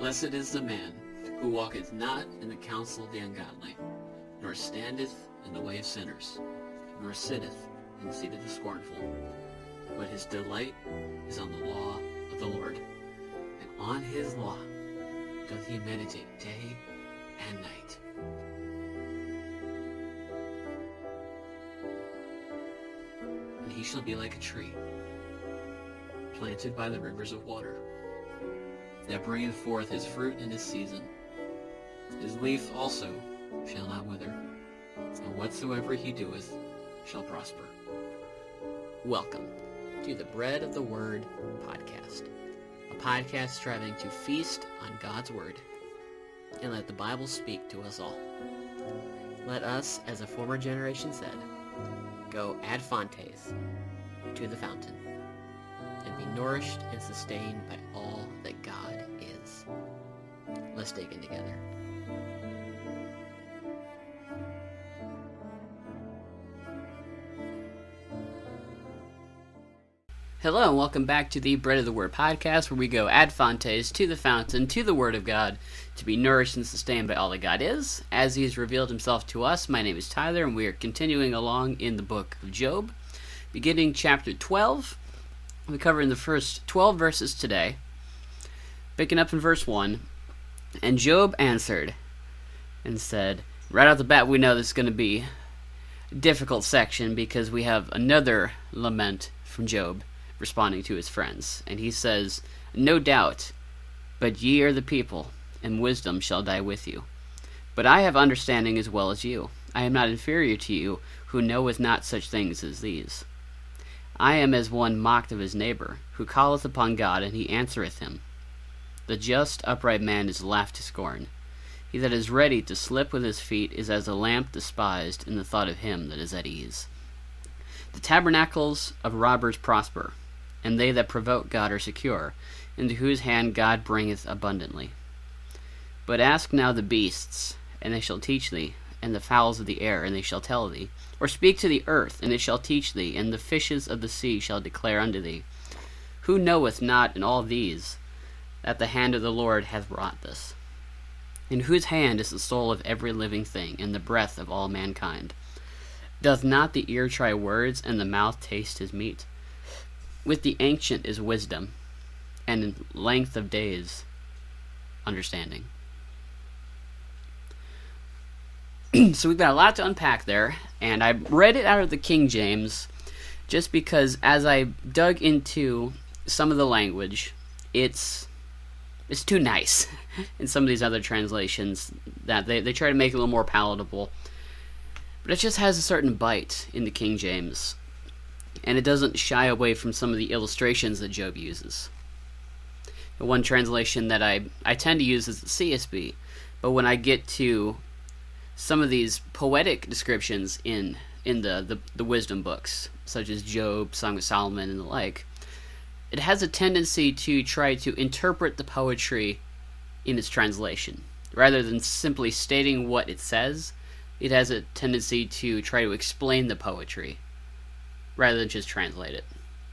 Blessed is the man who walketh not in the counsel of the ungodly, nor standeth in the way of sinners, nor sitteth in the seat of the scornful. But his delight is on the law of the Lord, and on his law doth he meditate day and night. And he shall be like a tree planted by the rivers of water, that bringeth forth his fruit in his season. His leaf also shall not wither, and whatsoever he doeth shall prosper. Welcome to the Bread of the Word podcast, a podcast striving to feast on God's Word and let the Bible speak to us all. Let us, as a former generation said, go ad fontes to the fountain and be nourished and sustained by all that God is. Let's dig in together. Hello, and welcome back to the Bread of the Word podcast, where we go ad fontes to the fountain, to the Word of God, to be nourished and sustained by all that God is, as He has revealed Himself to us. My name is Tyler, and we are continuing along in the book of Job, beginning chapter 12. We cover in the first 12 verses today, picking up in verse 1. And Job answered and said, Right off the bat, we know this is going to be a difficult section because we have another lament from Job responding to his friends. And he says, No doubt, but ye are the people, and wisdom shall die with you. But I have understanding as well as you. I am not inferior to you, who knoweth not such things as these. I am as one mocked of his neighbor, who calleth upon God, and he answereth him. The just, upright man is laughed to scorn. He that is ready to slip with his feet is as a lamp despised in the thought of him that is at ease. The tabernacles of robbers prosper, and they that provoke God are secure, into whose hand God bringeth abundantly. But ask now the beasts, and they shall teach thee, and the fowls of the air, and they shall tell thee. Or speak to the earth, and it shall teach thee, and the fishes of the sea shall declare unto thee. Who knoweth not in all these that the hand of the Lord hath wrought this? In whose hand is the soul of every living thing, and the breath of all mankind? Doth not the ear try words, and the mouth taste his meat? With the ancient is wisdom, and in length of days understanding. so we've got a lot to unpack there, and I read it out of the King James just because as I dug into some of the language, it's it's too nice in some of these other translations that they, they try to make it a little more palatable. But it just has a certain bite in the King James. And it doesn't shy away from some of the illustrations that Job uses. The one translation that I, I tend to use is the CSB, but when I get to some of these poetic descriptions in in the, the, the wisdom books, such as Job, Song of Solomon, and the like, it has a tendency to try to interpret the poetry in its translation. Rather than simply stating what it says, it has a tendency to try to explain the poetry rather than just translate it.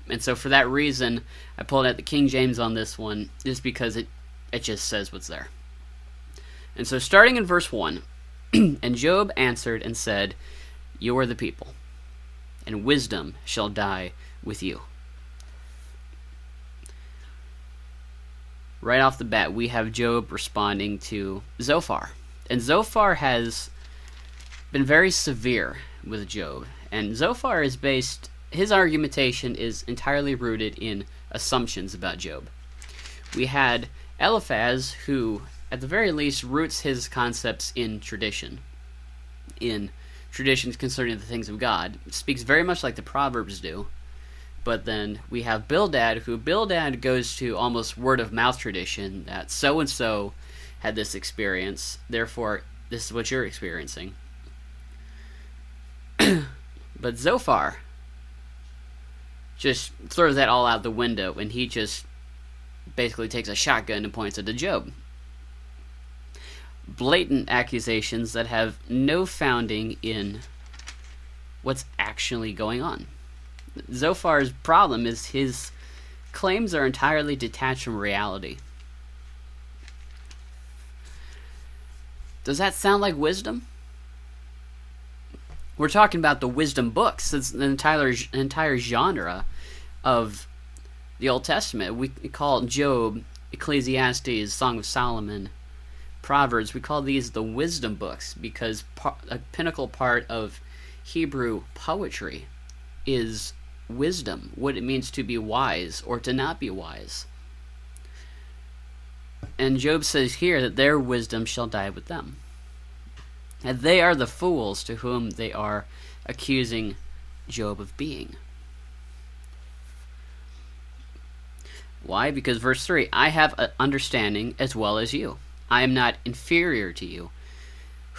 And so for that reason, I pulled out the King James on this one just because it it just says what's there. And so starting in verse 1, and Job answered and said, You are the people, and wisdom shall die with you. Right off the bat, we have Job responding to Zophar. And Zophar has been very severe with Job. And Zophar is based, his argumentation is entirely rooted in assumptions about Job. We had Eliphaz, who at the very least roots his concepts in tradition, in traditions concerning the things of God. It speaks very much like the Proverbs do. But then we have Bildad, who Bildad goes to almost word of mouth tradition that so and so had this experience, therefore this is what you're experiencing. but Zophar just throws that all out the window and he just basically takes a shotgun and points it at Job blatant accusations that have no founding in what's actually going on. Zophar's problem is his claims are entirely detached from reality. Does that sound like wisdom? We're talking about the wisdom books. It's the entire entire genre of the Old Testament. We call it Job, Ecclesiastes, Song of Solomon, Proverbs. We call these the wisdom books because a pinnacle part of Hebrew poetry is wisdom, what it means to be wise or to not be wise. And Job says here that their wisdom shall die with them. And they are the fools to whom they are accusing Job of being. Why? Because verse 3 I have understanding as well as you. I am not inferior to you.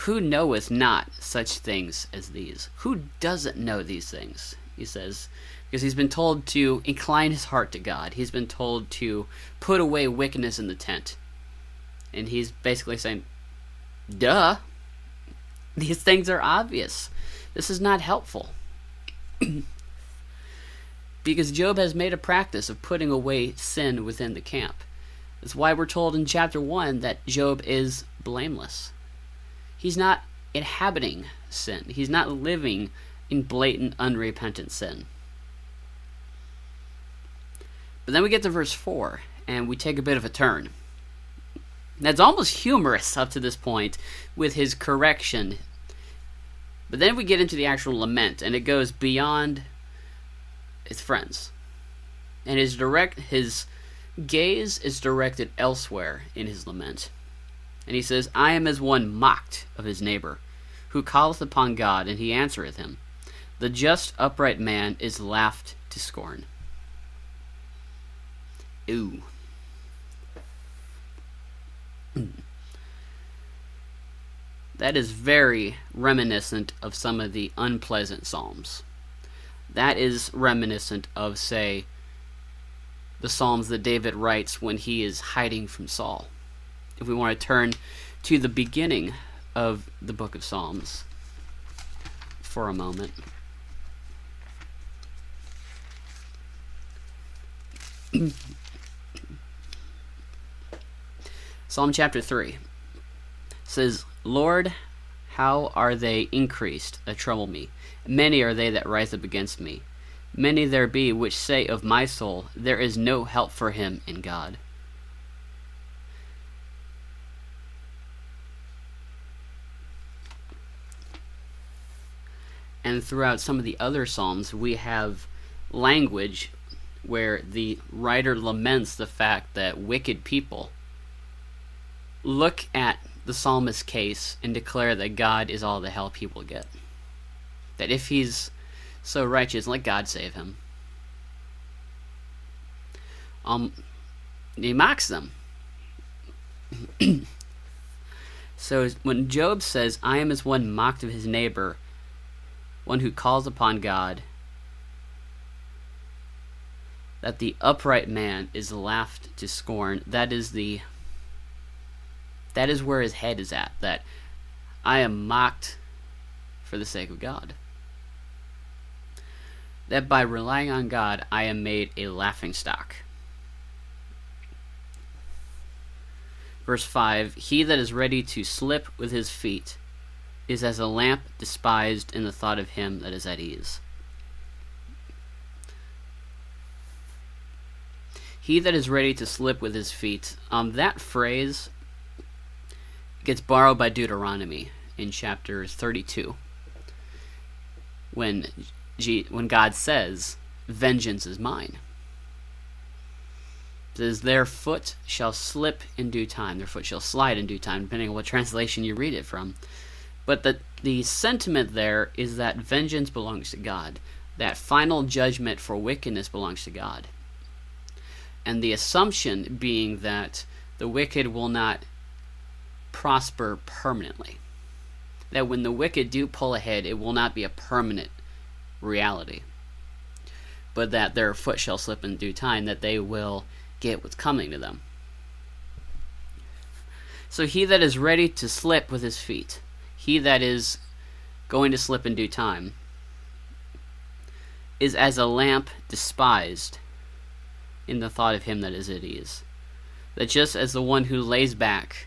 Who knoweth not such things as these? Who doesn't know these things? He says, because he's been told to incline his heart to God. He's been told to put away wickedness in the tent. And he's basically saying, duh. These things are obvious. This is not helpful. because Job has made a practice of putting away sin within the camp. That's why we're told in chapter 1 that Job is blameless. He's not inhabiting sin, he's not living in blatant, unrepentant sin. But then we get to verse 4, and we take a bit of a turn. That's almost humorous up to this point with his correction. But then we get into the actual lament, and it goes beyond his friends. And his direct his gaze is directed elsewhere in his lament. And he says, I am as one mocked of his neighbor, who calleth upon God, and he answereth him. The just upright man is laughed to scorn. Ooh. that is very reminiscent of some of the unpleasant Psalms that is reminiscent of, say, the Psalms that David writes when he is hiding from Saul. If we want to turn to the beginning of the book of Psalms for a moment. Psalm chapter 3 says, Lord, how are they increased that trouble me? Many are they that rise up against me. Many there be which say of my soul, There is no help for him in God. And throughout some of the other Psalms, we have language where the writer laments the fact that wicked people look at the psalmist's case and declare that God is all the help he will get that if he's so righteous, let God save him. Um, he mocks them. so when Job says, "I am as one mocked of his neighbor, one who calls upon God," that the upright man is laughed to scorn. That is the that is where his head is at. That I am mocked for the sake of God that by relying on God I am made a laughing stock. Verse 5 He that is ready to slip with his feet is as a lamp despised in the thought of him that is at ease. He that is ready to slip with his feet. Um, that phrase gets borrowed by Deuteronomy in chapter 32 when when God says, "Vengeance is mine." It says, "Their foot shall slip in due time; their foot shall slide in due time," depending on what translation you read it from. But the the sentiment there is that vengeance belongs to God. That final judgment for wickedness belongs to God. And the assumption being that the wicked will not prosper permanently. That when the wicked do pull ahead, it will not be a permanent reality. But that their foot shall slip in due time, that they will get what's coming to them. So he that is ready to slip with his feet, he that is going to slip in due time, is as a lamp despised in the thought of him that is at ease. That just as the one who lays back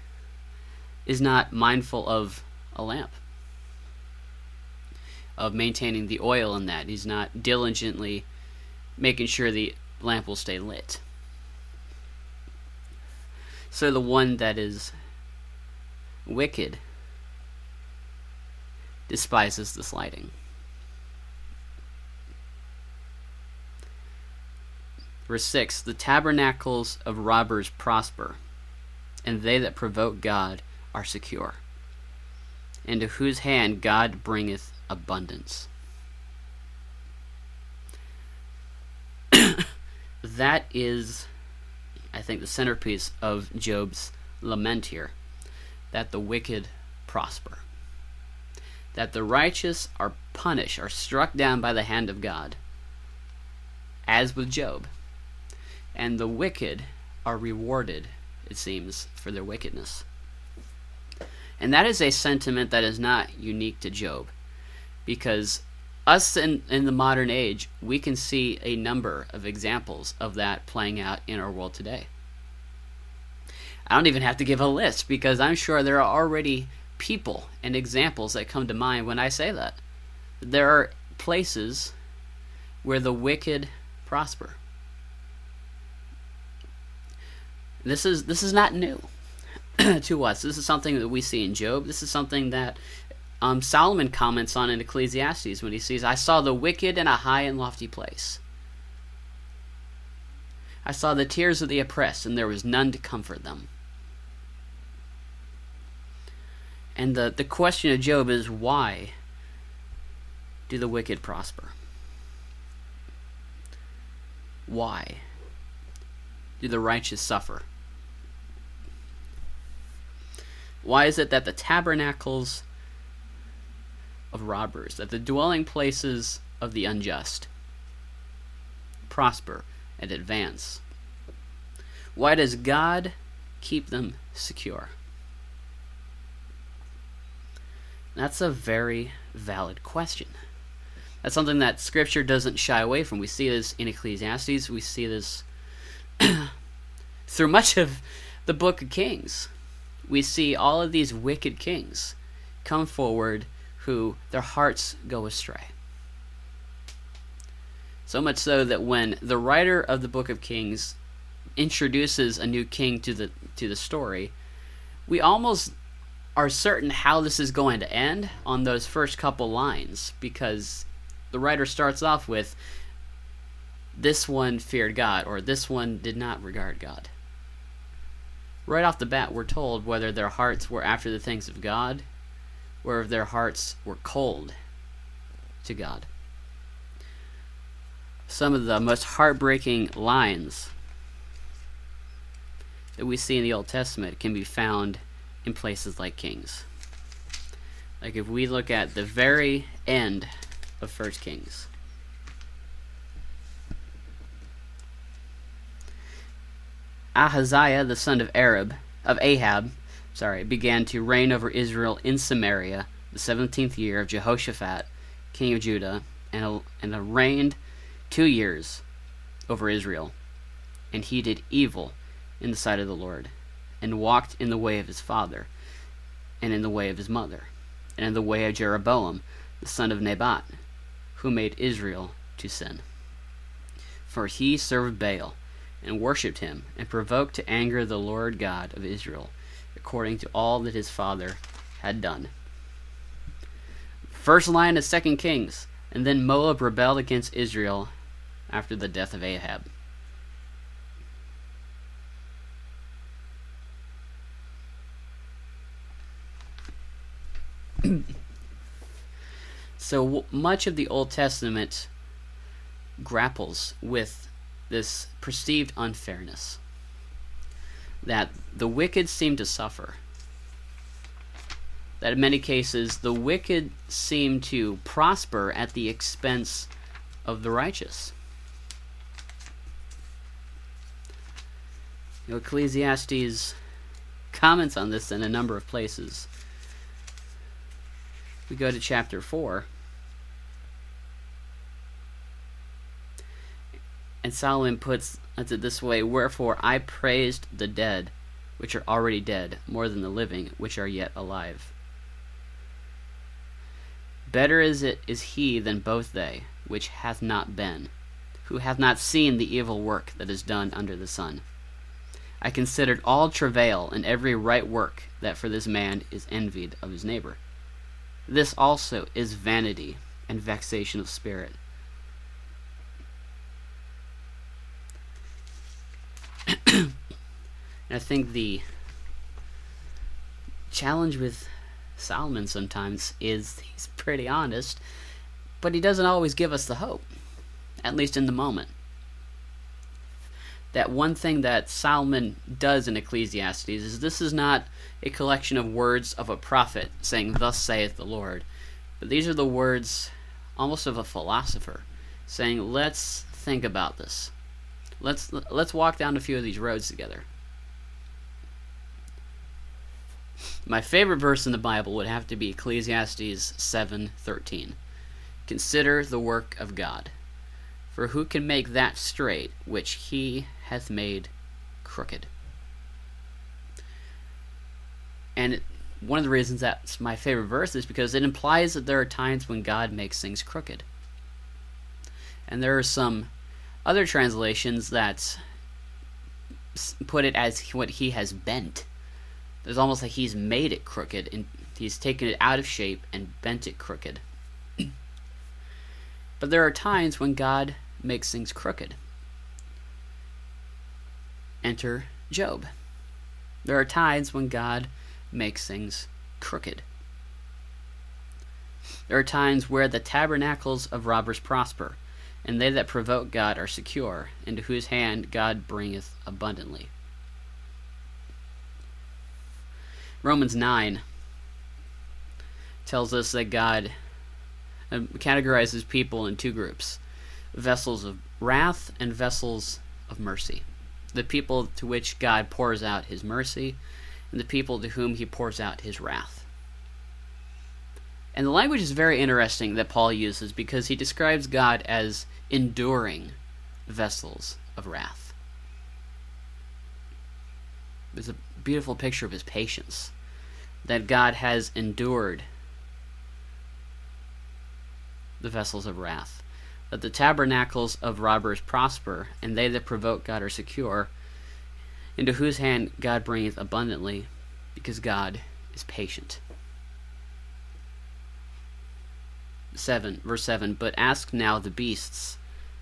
is not mindful of a lamp, of maintaining the oil in that. He's not diligently making sure the lamp will stay lit. So the one that is wicked despises this lighting. Verse 6 The tabernacles of robbers prosper, and they that provoke God are secure, into whose hand God bringeth abundance. that is, I think, the centerpiece of Job's lament here that the wicked prosper, that the righteous are punished, are struck down by the hand of God, as with Job and the wicked are rewarded, it seems, for their wickedness. And that is a sentiment that is not unique to Job, because us in, in the modern age, we can see a number of examples of that playing out in our world today. I don't even have to give a list because I'm sure there are already people and examples that come to mind when I say that. There are places where the wicked prosper. This is this is not new to us. This is something that we see in Job. This is something that um, Solomon comments on in Ecclesiastes when he says, "I saw the wicked in a high and lofty place. I saw the tears of the oppressed, and there was none to comfort them." And the, the question of Job is why do the wicked prosper? Why do the righteous suffer? Why is it that the tabernacles of robbers, that the dwelling places of the unjust prosper and advance? Why does God keep them secure? That's a very valid question. That's something that Scripture doesn't shy away from. We see this in Ecclesiastes, we see this through much of the book of Kings we see all of these wicked kings come forward who their hearts go astray. So much so that when the writer of the book of Kings introduces a new king to the to the story, we almost are certain how this is going to end on those first couple lines because the writer starts off with this one feared God or this one did not regard God right off the bat, we're told whether their hearts were after the things of God if their hearts were cold to God. Some of the most heartbreaking lines that we see in the Old Testament can be found in places like Kings. Like if we look at the very end of First Kings. Ahaziah, the son of Arab, of Ahab, sorry, began to reign over Israel in Samaria the seventeenth year of Jehoshaphat, king of Judah, and, and reigned two years over Israel. And he did evil in the sight of the Lord, and walked in the way of his father, and in the way of his mother, and in the way of Jeroboam, the son of Nebat, who made Israel to sin. For he served Baal and worshipped him, and provoked to anger the Lord God of Israel, according to all that his father had done. First line of Second Kings, and then Moab rebelled against Israel after the death of Ahab. so much of the Old Testament grapples with this perceived unfairness that the wicked seem to suffer. That in many cases the wicked seem to prosper at the expense of the righteous. You know, Ecclesiastes comments on this in a number of places. We go to chapter 4. And Solomon puts it this way Wherefore I praised the dead which are already dead, more than the living, which are yet alive. Better is it is he than both they, which hath not been, who hath not seen the evil work that is done under the sun. I considered all travail and every right work that for this man is envied of his neighbor. This also is vanity and vexation of spirit. and I think the challenge with Solomon sometimes is he's pretty honest, but he doesn't always give us the hope, at least in the moment. That one thing that Solomon does in Ecclesiastes is this is not a collection of words of a prophet saying, Thus saith the Lord, but these are the words almost of a philosopher saying, Let's think about this. Let's let's walk down a few of these roads together. My favorite verse in the Bible would have to be Ecclesiastes 7:13. Consider the work of God, for who can make that straight which he hath made crooked? And it, one of the reasons that's my favorite verse is because it implies that there are times when God makes things crooked. And there are some other translations that put it as what he has bent. It's almost like he's made it crooked and he's taken it out of shape and bent it crooked. but there are times when God makes things crooked. Enter Job. There are times when God makes things crooked. There are times where the tabernacles of robbers prosper, and they that provoke God are secure, into whose hand God bringeth abundantly. Romans 9 tells us that God um, categorizes people in two groups vessels of wrath and vessels of mercy. The people to which God pours out his mercy, and the people to whom he pours out his wrath. And the language is very interesting that Paul uses because he describes God as enduring vessels of wrath. It's a beautiful picture of his patience that God has endured the vessels of wrath, that the tabernacles of robbers prosper, and they that provoke God are secure, into whose hand God bringeth abundantly, because God is patient. 7 verse 7 but ask now the beasts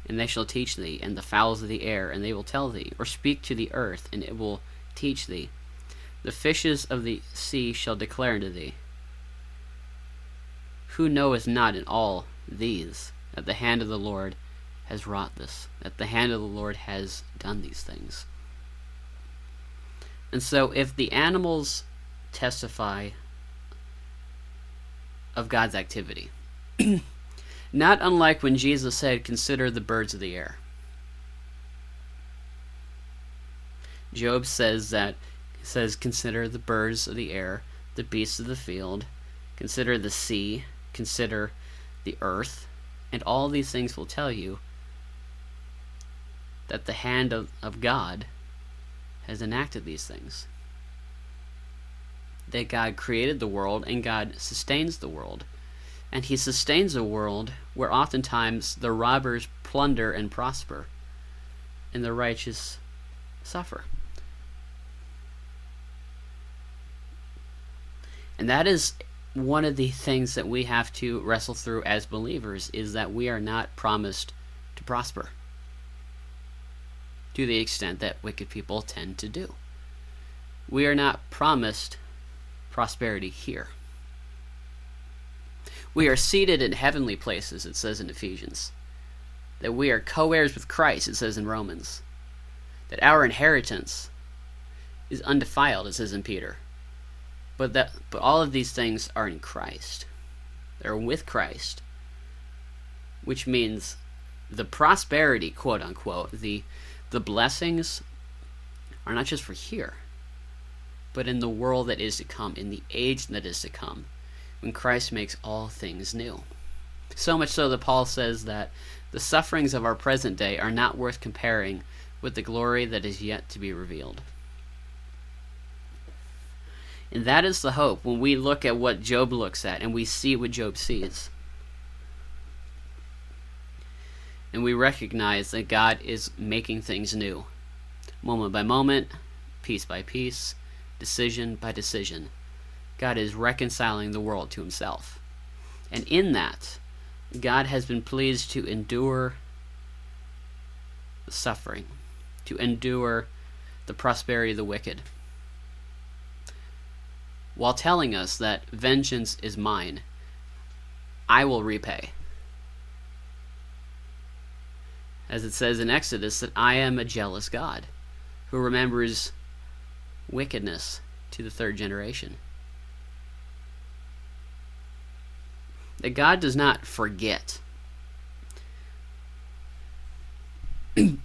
and they shall teach thee and the fowls of the air and they will tell thee or speak to the earth and it will teach thee. The fishes of the sea shall declare unto thee. Who knoweth not in all these that the hand of the lord has wrought this that the hand of the lord has done these things? And so if the animals testify of god's activity Not unlike when Jesus said, Consider the birds of the air. Job says that says consider the birds of the air, the beasts of the field, consider the sea, consider the earth, and all these things will tell you that the hand of, of God has enacted these things. That God created the world and God sustains the world and he sustains a world where oftentimes the robbers plunder and prosper, and the righteous suffer. And that is one of the things that we have to wrestle through as believers is that we are not promised to prosper to the extent that wicked people tend to do. We are not promised prosperity here. We are seated in heavenly places, it says in Ephesians. That we are co heirs with Christ, it says in Romans. That our inheritance is undefiled, it says in Peter. But that but all of these things are in Christ. They're with Christ. Which means the prosperity, quote unquote, the the blessings are not just for here, but in the world that is to come, in the age that is to come when Christ makes all things new. So much so that Paul says that the sufferings of our present day are not worth comparing with the glory that is yet to be revealed. And that is the hope when we look at what Job looks at and we see what Job sees. And we recognize that God is making things new, moment by moment, piece by piece, decision by decision. God is reconciling the world to himself. And in that, God has been pleased to endure suffering, to endure the prosperity of the wicked, while telling us that vengeance is mine. I will repay. As it says in Exodus, that I am a jealous God who remembers wickedness to the third generation. That God does not forget. and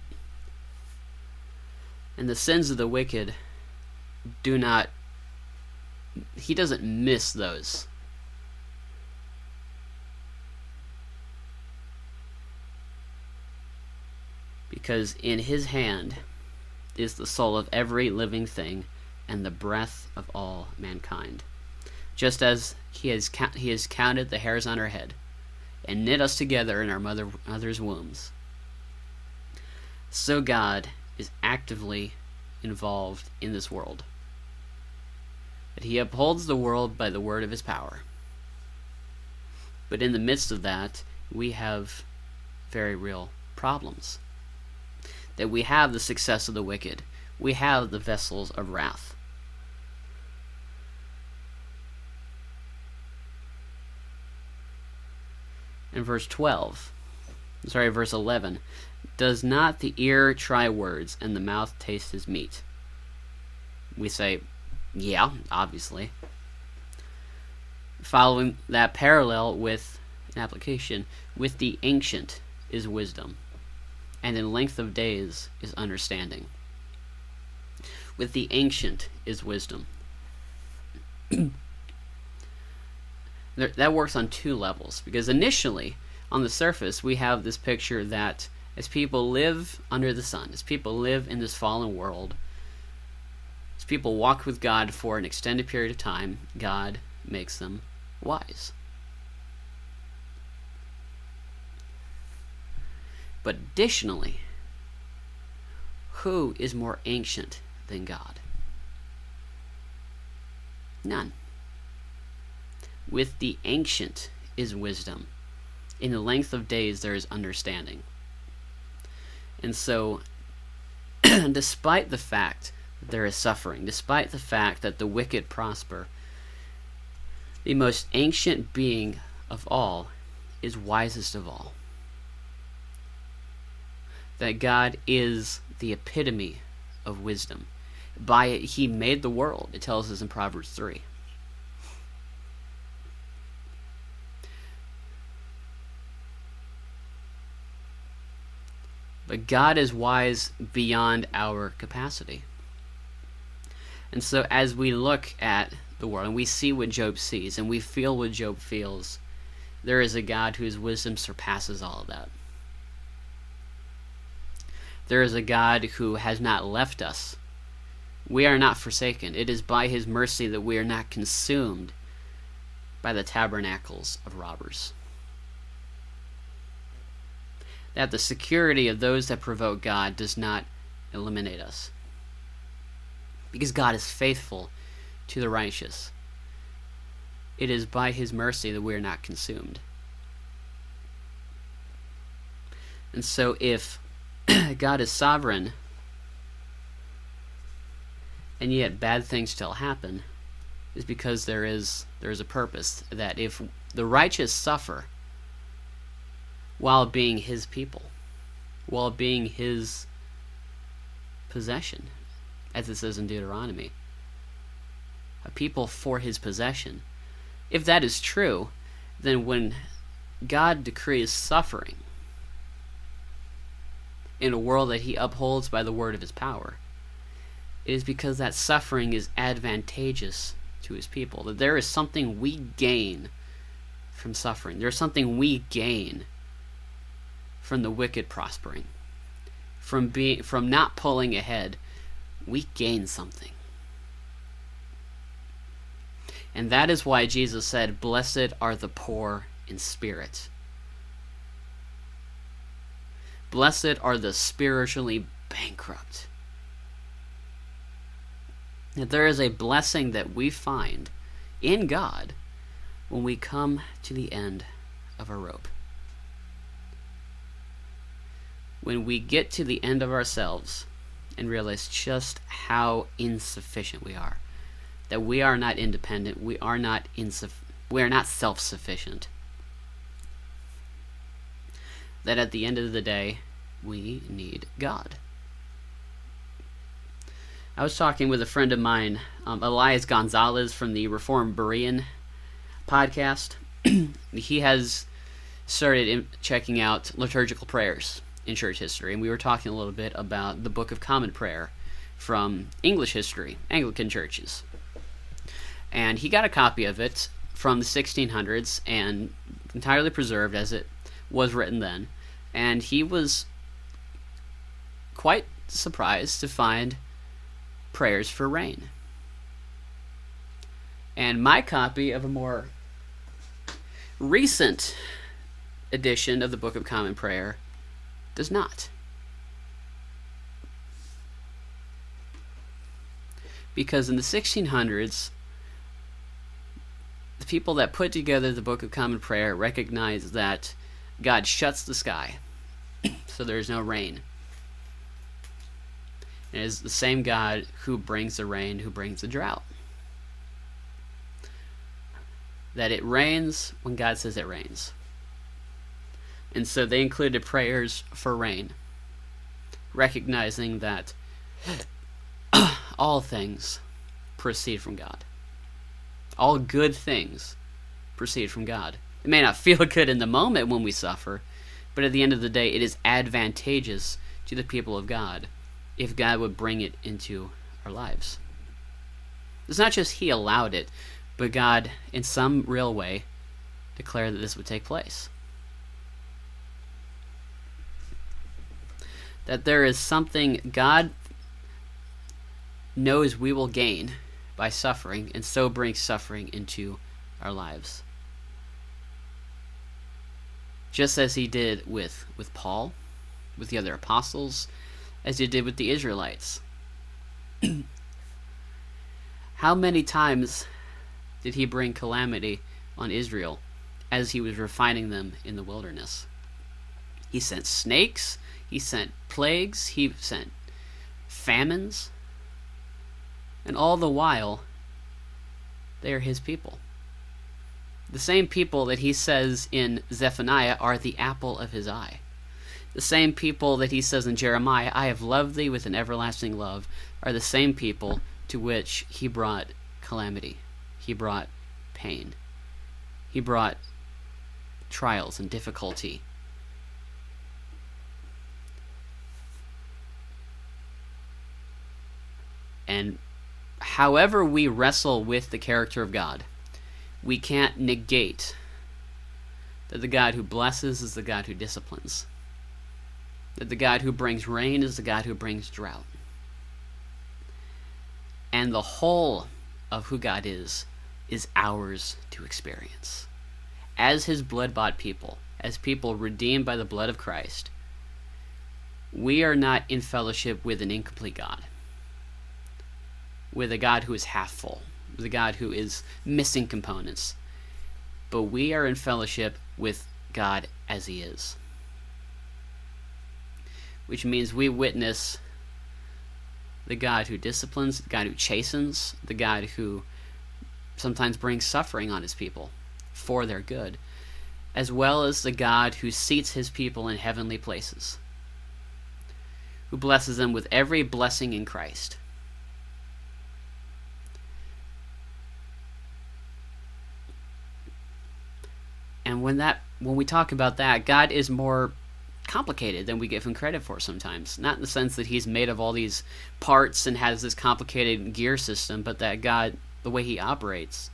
the sins of the wicked do not he doesn't miss those because in his hand is the soul of every living thing and the breath of all mankind just as he has he has counted the hairs on our head and knit us together in our mother mother's wombs so God is actively involved in this world. That he upholds the world by the word of his power. But in the midst of that, we have very real problems. That we have the success of the wicked, we have the vessels of wrath. In verse 12, sorry, verse 11, does not the ear try words and the mouth taste his meat? We say, yeah, obviously. Following that parallel with an application, with the ancient is wisdom, and in length of days is understanding. With the ancient is wisdom. that works on two levels, because initially, on the surface, we have this picture that as people live under the sun, as people live in this fallen world, as people walk with God for an extended period of time, God makes them wise. But additionally, who is more ancient than God? None. With the ancient is wisdom. In the length of days there is understanding. And so, despite the fact that there is suffering, despite the fact that the wicked prosper, the most ancient being of all is wisest of all. That God is the epitome of wisdom. By it, He made the world, it tells us in Proverbs 3. But God is wise beyond our capacity. And so, as we look at the world and we see what Job sees and we feel what Job feels, there is a God whose wisdom surpasses all of that. There is a God who has not left us. We are not forsaken. It is by his mercy that we are not consumed by the tabernacles of robbers that the security of those that provoke God does not eliminate us. Because God is faithful to the righteous. It is by his mercy that we are not consumed. And so, if God is sovereign, and yet bad things still happen, is because there is there is a purpose that if the righteous suffer, while being his people, while being his possession, as it says in Deuteronomy. A people for his possession. If that is true, then when God decrees suffering in a world that he upholds by the word of his power, it is because that suffering is advantageous to his people. That there is something we gain from suffering. There's something we gain from the wicked prospering. From being from not pulling ahead, we gain something. And that is why Jesus said, Blessed are the poor in spirit. Blessed are the spiritually bankrupt. That there is a blessing that we find in God when we come to the end of a rope. When we get to the end of ourselves and realize just how insufficient we are, that we are not independent, we are not insuff- we are not self-sufficient. That at the end of the day, we need God. I was talking with a friend of mine, um, Elias Gonzalez from the Reformed Berean podcast. he has started checking out liturgical prayers in church history, and we were talking a little bit about the Book of Common Prayer from English history, Anglican churches. And he got a copy of it from the 1600s and entirely preserved as it was written then. And he was quite surprised to find prayers for rain. And my copy of a more recent edition of the Book of Common Prayer does not. Because in the 1600s, the people that put together the Book of Common Prayer recognized that God shuts the sky, so there's no rain. It is the same God who brings the rain, who brings the drought. That it rains when God says it rains. And so they included prayers for rain, recognizing that all things proceed from God. All good things proceed from God. It may not feel good in the moment when we suffer, but at the end of the day, it is advantageous to the people of God if God would bring it into our lives. It's not just He allowed it, but God, in some real way, declared that this would take place. That there is something God knows we will gain by suffering, and so brings suffering into our lives. Just as He did with, with Paul, with the other apostles, as he did with the Israelites. How many times did he bring calamity on Israel as he was refining them in the wilderness? He sent snakes, he sent plagues, he sent famines, and all the while, they are his people. The same people that he says in Zephaniah are the apple of his eye. The same people that he says in Jeremiah, I have loved thee with an everlasting love, are the same people to which he brought calamity. He brought pain. He brought trials and difficulty. And however we wrestle with the character of God, we can't negate that the God who blesses is the God who disciplines that the God who brings rain is the God who brings drought. And the whole of who God is is ours to experience. As his blood bought people, as people redeemed by the blood of Christ, we are not in fellowship with an incomplete God, with a God who is half full, with a God who is missing components, but we are in fellowship with God as he is which means we witness the God who disciplines, the God who chastens, the God who sometimes brings suffering on his people for their good, as well as the God who seats his people in heavenly places, who blesses them with every blessing in Christ. When that when we talk about that, God is more complicated than we give him credit for sometimes. Not in the sense that he's made of all these parts and has this complicated gear system, but that God, the way he operates,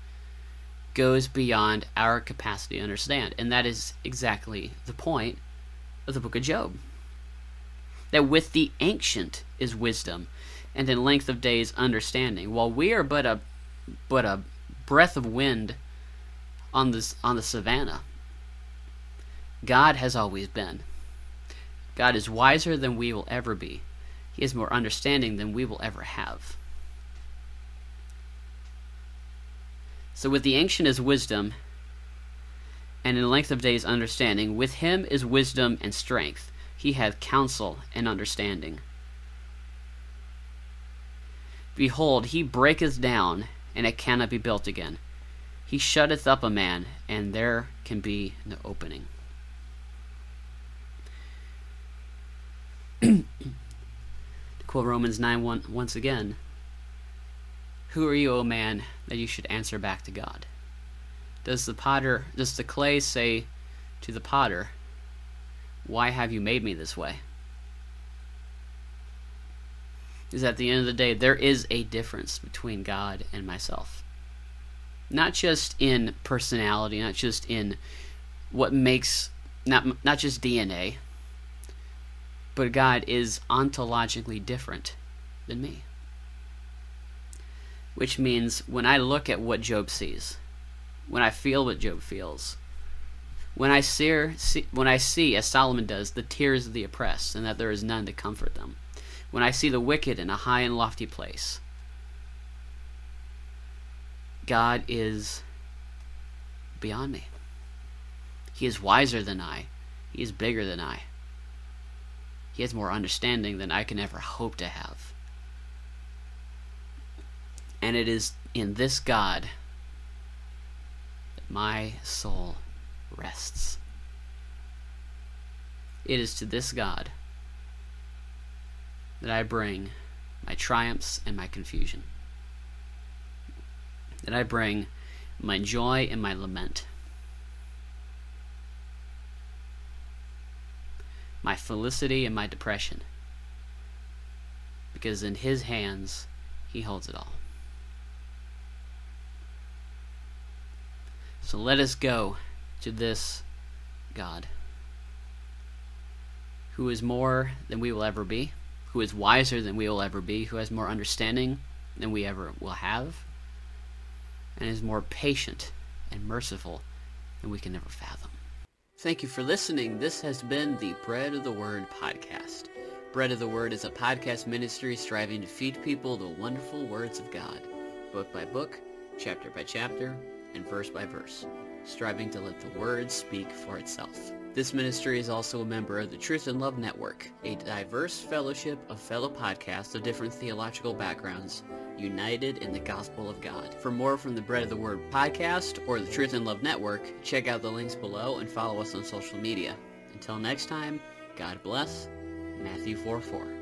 goes beyond our capacity to understand. And that is exactly the point of the book of Job. That with the ancient is wisdom, and in length of days understanding, while we are but a but a breath of wind on this on the savannah. God has always been. God is wiser than we will ever be. He is more understanding than we will ever have. So with the ancient is wisdom, and in length of days understanding, with him is wisdom and strength. He hath counsel and understanding. Behold, he breaketh down, and it cannot be built again. He shutteth up a man, and there can be no opening. to quote Romans 9 1 once again Who are you, O man, that you should answer back to God? Does the potter, does the clay say to the potter, Why have you made me this way? Is at the end of the day, there is a difference between God and myself. Not just in personality, not just in what makes, not, not just DNA, but God is ontologically different than me. Which means when I look at what Job sees, when I feel what Job feels, when I see, see, when I see, as Solomon does, the tears of the oppressed, and that there is none to comfort them, when I see the wicked in a high and lofty place, God is beyond me. He is wiser than I. He is bigger than I. He has more understanding than I can ever hope to have. And it is in this God that my soul rests. It is to this God that I bring my triumphs and my confusion. That I bring my joy and my lament. My felicity and my depression. Because in His hands, He holds it all. So let us go to this God, who is more than we will ever be, who is wiser than we will ever be, who has more understanding than we ever will have, and is more patient and merciful than we can ever fathom. Thank you for listening. This has been the Bread of the Word podcast. Bread of the Word is a podcast ministry striving to feed people the wonderful words of God, book by book, chapter by chapter, and verse by verse, striving to let the Word speak for itself. This ministry is also a member of the Truth in Love Network, a diverse fellowship of fellow podcasts of different theological backgrounds, united in the gospel of God. For more from the Bread of the Word podcast or the Truth in Love Network, check out the links below and follow us on social media. Until next time, God bless. Matthew 4 4.